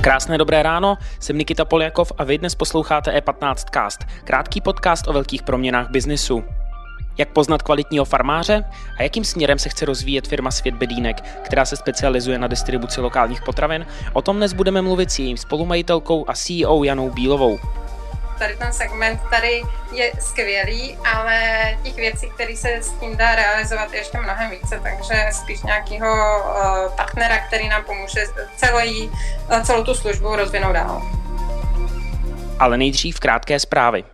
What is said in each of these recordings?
Krásné dobré ráno, jsem Nikita Poljakov a vy dnes posloucháte E15 Cast, krátký podcast o velkých proměnách biznisu. Jak poznat kvalitního farmáře a jakým směrem se chce rozvíjet firma Svět Bedínek, která se specializuje na distribuci lokálních potravin, o tom dnes budeme mluvit s jejím spolumajitelkou a CEO Janou Bílovou tady ten segment tady je skvělý, ale těch věcí, které se s tím dá realizovat, je ještě mnohem více, takže spíš nějakého uh, partnera, který nám pomůže celý, uh, celou tu službu rozvinout dál. Ale nejdřív krátké zprávy.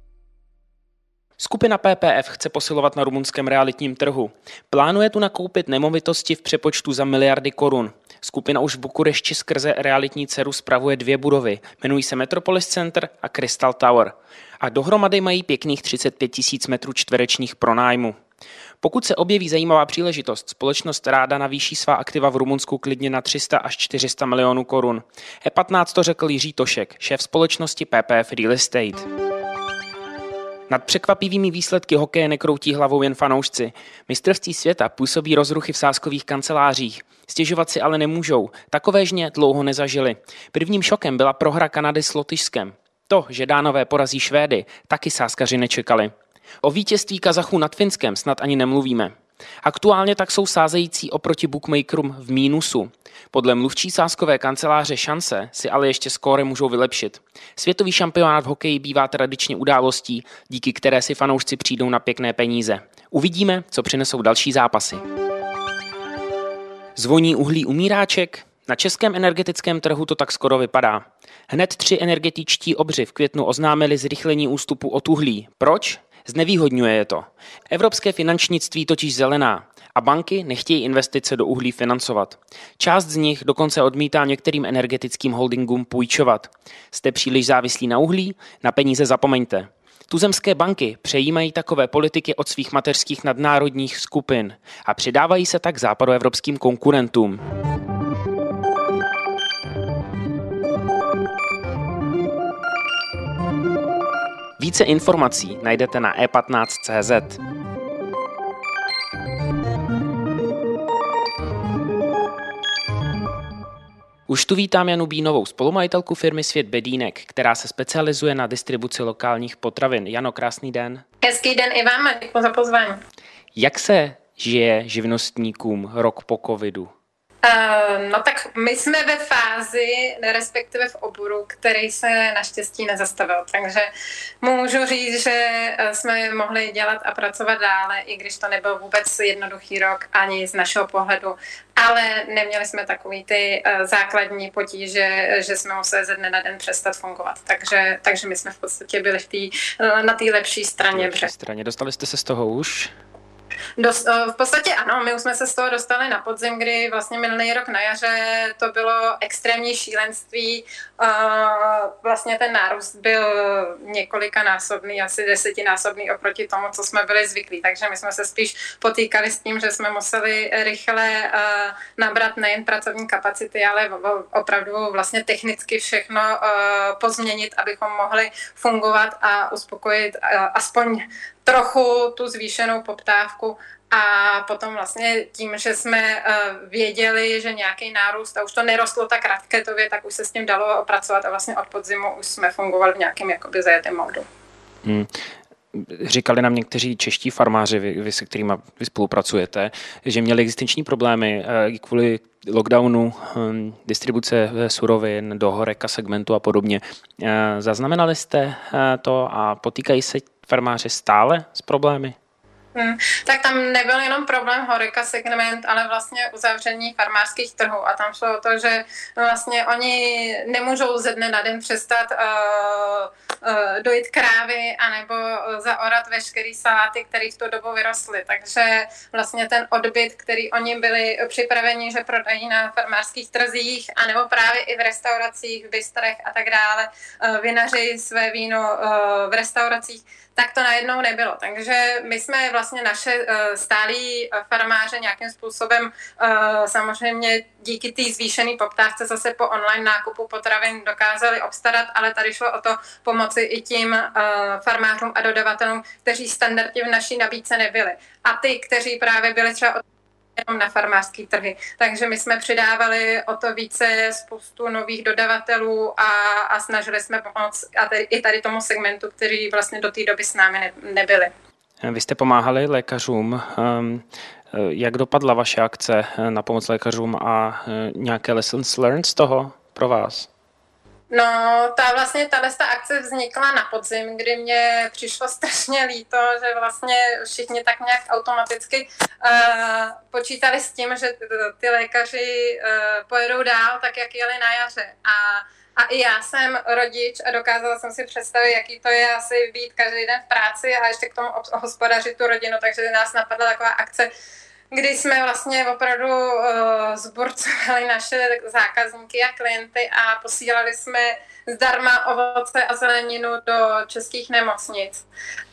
Skupina PPF chce posilovat na rumunském realitním trhu. Plánuje tu nakoupit nemovitosti v přepočtu za miliardy korun. Skupina už v Bukurešti skrze realitní dceru spravuje dvě budovy. Jmenují se Metropolis Center a Crystal Tower. A dohromady mají pěkných 35 tisíc metrů čtverečních pronájmu. Pokud se objeví zajímavá příležitost, společnost ráda navýší svá aktiva v Rumunsku klidně na 300 až 400 milionů korun. E15 to řekl Jiří Tošek, šéf společnosti PPF Real Estate. Nad překvapivými výsledky hokeje nekroutí hlavou jen fanoušci. Mistrovství světa působí rozruchy v sáskových kancelářích. Stěžovat si ale nemůžou. Takové žně dlouho nezažili. Prvním šokem byla prohra Kanady s Lotyšskem. To, že Dánové porazí Švédy, taky sáskaři nečekali. O vítězství Kazachů nad Finskem snad ani nemluvíme. Aktuálně tak jsou sázející oproti bookmakerům v mínusu. Podle mluvčí sáskové kanceláře Šance si ale ještě skóre můžou vylepšit. Světový šampionát v hokeji bývá tradičně událostí, díky které si fanoušci přijdou na pěkné peníze. Uvidíme, co přinesou další zápasy. Zvoní uhlí umíráček? Na českém energetickém trhu to tak skoro vypadá. Hned tři energetičtí obři v květnu oznámili zrychlení ústupu od uhlí. Proč? Znevýhodňuje je to. Evropské finančnictví totiž zelená a banky nechtějí investice do uhlí financovat. Část z nich dokonce odmítá některým energetickým holdingům půjčovat. Jste příliš závislí na uhlí? Na peníze zapomeňte. Tuzemské banky přejímají takové politiky od svých mateřských nadnárodních skupin a přidávají se tak západoevropským konkurentům. Více informací najdete na e15.cz. Už tu vítám Janu Bínovou, spolumajitelku firmy Svět Bedínek, která se specializuje na distribuci lokálních potravin. Jano, krásný den. Hezký den i vám, děkuji za pozvání. Jak se žije živnostníkům rok po covidu? Uh, no tak my jsme ve fázi, respektive v oboru, který se naštěstí nezastavil. Takže můžu říct, že eh, jsme mohli dělat a pracovat dále, i když to nebyl vůbec jednoduchý rok ani z našeho pohledu. Ale neměli jsme takový ty uh, základní potíže, že jsme museli ze dne na den přestat fungovat. Takže, takže my jsme v podstatě byli v tý, uh, na té lepší straně. Lepší straně. Dostali jste se z toho už? Dost, eh, v podstatě ano, my už jsme se z toho dostali na podzim, kdy vlastně minulý rok na jaře to bylo extrémní šílenství. Eh, vlastně ten nárůst byl několika násobný, asi desetinásobný oproti tomu, co jsme byli zvyklí. Takže my jsme se spíš potýkali s tím, že jsme museli rychle eh, nabrat nejen pracovní kapacity, ale opravdu vlastně technicky všechno pozměnit, abychom mohli fungovat a uspokojit aspoň trochu tu zvýšenou poptávku a potom vlastně tím, že jsme uh, věděli, že nějaký nárůst a už to nerostlo tak raketově, tak už se s tím dalo opracovat a vlastně od podzimu už jsme fungovali v nějakém jakoby zajetém modu. Hmm. Říkali nám někteří čeští farmáři, vy, vy se kterými vy spolupracujete, že měli existenční problémy uh, kvůli lockdownu, um, distribuce surovin do horeka segmentu a podobně. Zaznamenali jste to a potýkají se farmáři stále s problémy? Hmm. Tak tam nebyl jenom problém horika segment, ale vlastně uzavření farmářských trhů. A tam šlo o to, že vlastně oni nemůžou ze dne na den přestat uh, uh, dojít krávy anebo zaorat veškerý saláty, které v tu dobu vyrostly. Takže vlastně ten odbyt, který oni byli připraveni, že prodají na farmářských trzích, anebo právě i v restauracích, v bistrech a tak dále, uh, vynaří své víno uh, v restauracích, tak to najednou nebylo. Takže my jsme vlastně vlastně naše stálí farmáře nějakým způsobem samozřejmě díky té zvýšené poptávce zase po online nákupu potravin dokázali obstarat, ale tady šlo o to pomoci i tím farmářům a dodavatelům, kteří standardně v naší nabídce nebyli. A ty, kteří právě byli třeba jenom na farmářské trhy. Takže my jsme přidávali o to více spoustu nových dodavatelů a, a snažili jsme pomoct a tady, i tady tomu segmentu, který vlastně do té doby s námi ne, nebyli. Vy jste pomáhali lékařům. Ehm, jak dopadla vaše akce na pomoc lékařům a nějaké lessons learned z toho pro vás? No, ta vlastně tahle akce vznikla na podzim, kdy mě přišlo strašně líto, že vlastně všichni tak nějak automaticky uh, počítali s tím, že ty lékaři uh, pojedou dál, tak jak jeli na jaře. A a i já jsem rodič a dokázala jsem si představit, jaký to je asi být každý den v práci a ještě k tomu hospodařit tu rodinu, takže nás napadla taková akce, kdy jsme vlastně opravdu uh, zborcovali naše zákazníky a klienty a posílali jsme zdarma ovoce a zeleninu do českých nemocnic.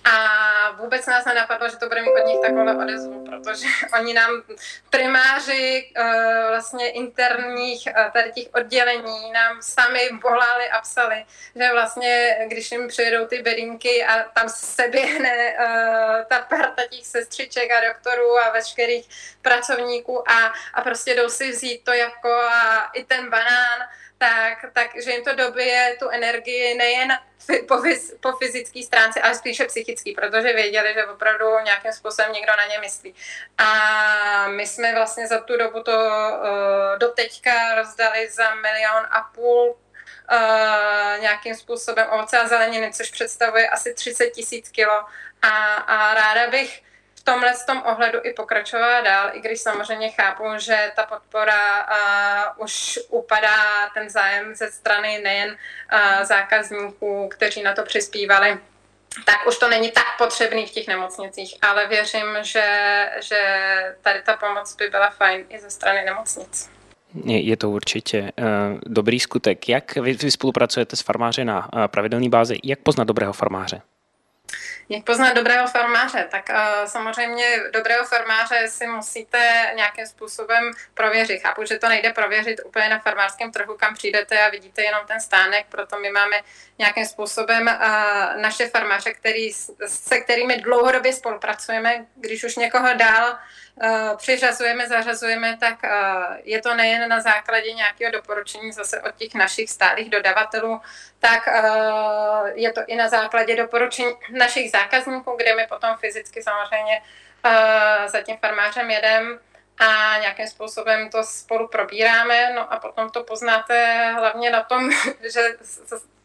A vůbec nás nenapadlo, že to bude mít od nich takové odezvu, protože oni nám primáři uh, vlastně interních uh, tady těch oddělení nám sami volali a psali, že vlastně, když jim přijedou ty bedínky a tam se běhne uh, ta parta těch sestřiček a doktorů a veškerých pracovníků a, a prostě jdou si vzít to jako a i ten banán, tak, tak že jim to dobije tu energii nejen po, po fyzické stránce, ale spíše psychický, protože věděli, že opravdu nějakým způsobem někdo na ně myslí. A my jsme vlastně za tu dobu to uh, doteďka rozdali za milion a půl uh, nějakým způsobem ovoce a zeleniny, což představuje asi 30 tisíc kilo. A, a ráda bych v tomhle tom ohledu i pokračovala dál, i když samozřejmě chápu, že ta podpora uh, už upadá, ten zájem ze strany nejen uh, zákazníků, kteří na to přispívali, tak už to není tak potřebný v těch nemocnicích, ale věřím, že, že tady ta pomoc by byla fajn i ze strany nemocnic. Je, to určitě uh, dobrý skutek. Jak vy, vy spolupracujete s farmáři na uh, pravidelné bázi? Jak poznat dobrého farmáře? Jak poznat dobrého farmáře? Tak uh, samozřejmě dobrého farmáře si musíte nějakým způsobem prověřit. Chápu, že to nejde prověřit úplně na farmářském trhu, kam přijdete a vidíte jenom ten stánek, proto my máme nějakým způsobem uh, naše farmáře, který, se kterými dlouhodobě spolupracujeme. Když už někoho dál uh, přiřazujeme, zařazujeme, tak uh, je to nejen na základě nějakého doporučení zase od těch našich stálých dodavatelů, tak uh, je to i na základě doporučení našich zákazníků, kde my potom fyzicky samozřejmě uh, za tím farmářem jedem a nějakým způsobem to spolu probíráme, no a potom to poznáte hlavně na tom, že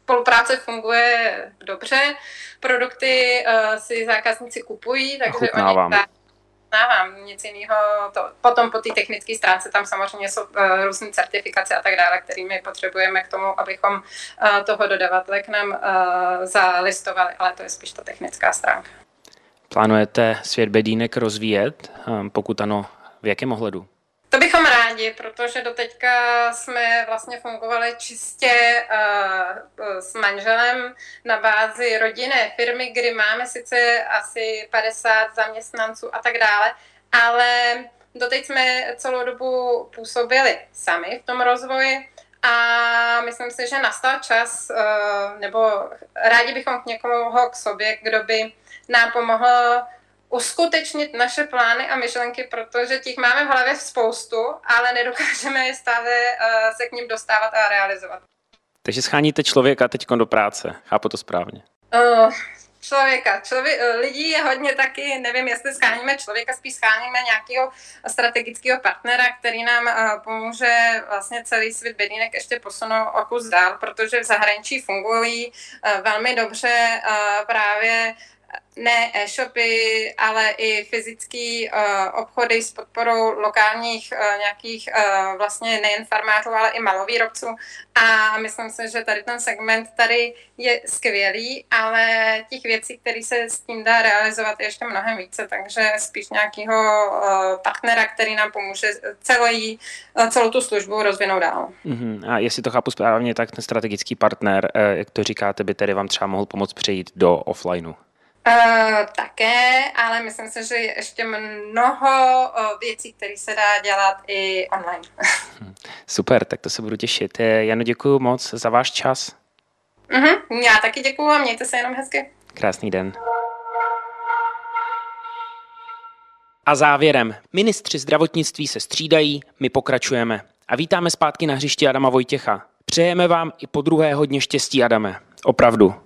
spolupráce funguje dobře, produkty uh, si zákazníci kupují, takže Ochutnávám. oni Znávám nic jiného. To, potom po té technické stránce tam samozřejmě jsou uh, různé certifikace a tak dále, kterými potřebujeme k tomu, abychom uh, toho dodavatele k nám uh, zalistovali, ale to je spíš ta technická stránka. Plánujete svět bedínek rozvíjet? Um, pokud ano, v jakém ohledu? To bychom rádi, protože doteďka jsme vlastně fungovali čistě uh, s manželem na bázi rodinné firmy, kdy máme sice asi 50 zaměstnanců a tak dále, ale doteď jsme celou dobu působili sami v tom rozvoji a myslím si, že nastal čas, uh, nebo rádi bychom k někomu k sobě, kdo by nám pomohl uskutečnit naše plány a myšlenky, protože těch máme v hlavě spoustu, ale nedokážeme je stále uh, se k ním dostávat a realizovat. Takže scháníte člověka teď do práce, chápu to správně. Uh, člověka. Člově, eh, lidí je hodně taky, nevím, jestli scháníme člověka, spíš scháníme nějakého strategického partnera, který nám uh, pomůže vlastně celý svět bedínek ještě posunout o kus dál, protože v zahraničí fungují uh, velmi dobře uh, právě ne e-shopy, ale i fyzické uh, obchody s podporou lokálních uh, nějakých uh, vlastně nejen farmářů, ale i malovýrobců. A myslím si, že tady ten segment tady je skvělý, ale těch věcí, které se s tím dá realizovat, je ještě mnohem více, takže spíš nějakého uh, partnera, který nám pomůže celý, uh, celou tu službu rozvinout dál. Uh-huh. A jestli to chápu správně, tak ten strategický partner, jak to říkáte, by tedy vám třeba mohl pomoct přejít do offlineu. Uh, také, ale myslím si, že je ještě mnoho uh, věcí, které se dá dělat i online. Super, tak to se budu těšit. Jano, děkuji moc za váš čas. Uh-huh, já taky děkuji a mějte se jenom hezky. Krásný den. A závěrem, ministři zdravotnictví se střídají, my pokračujeme. A vítáme zpátky na hřišti Adama Vojtěcha. Přejeme vám i po druhé hodně štěstí, Adame. Opravdu.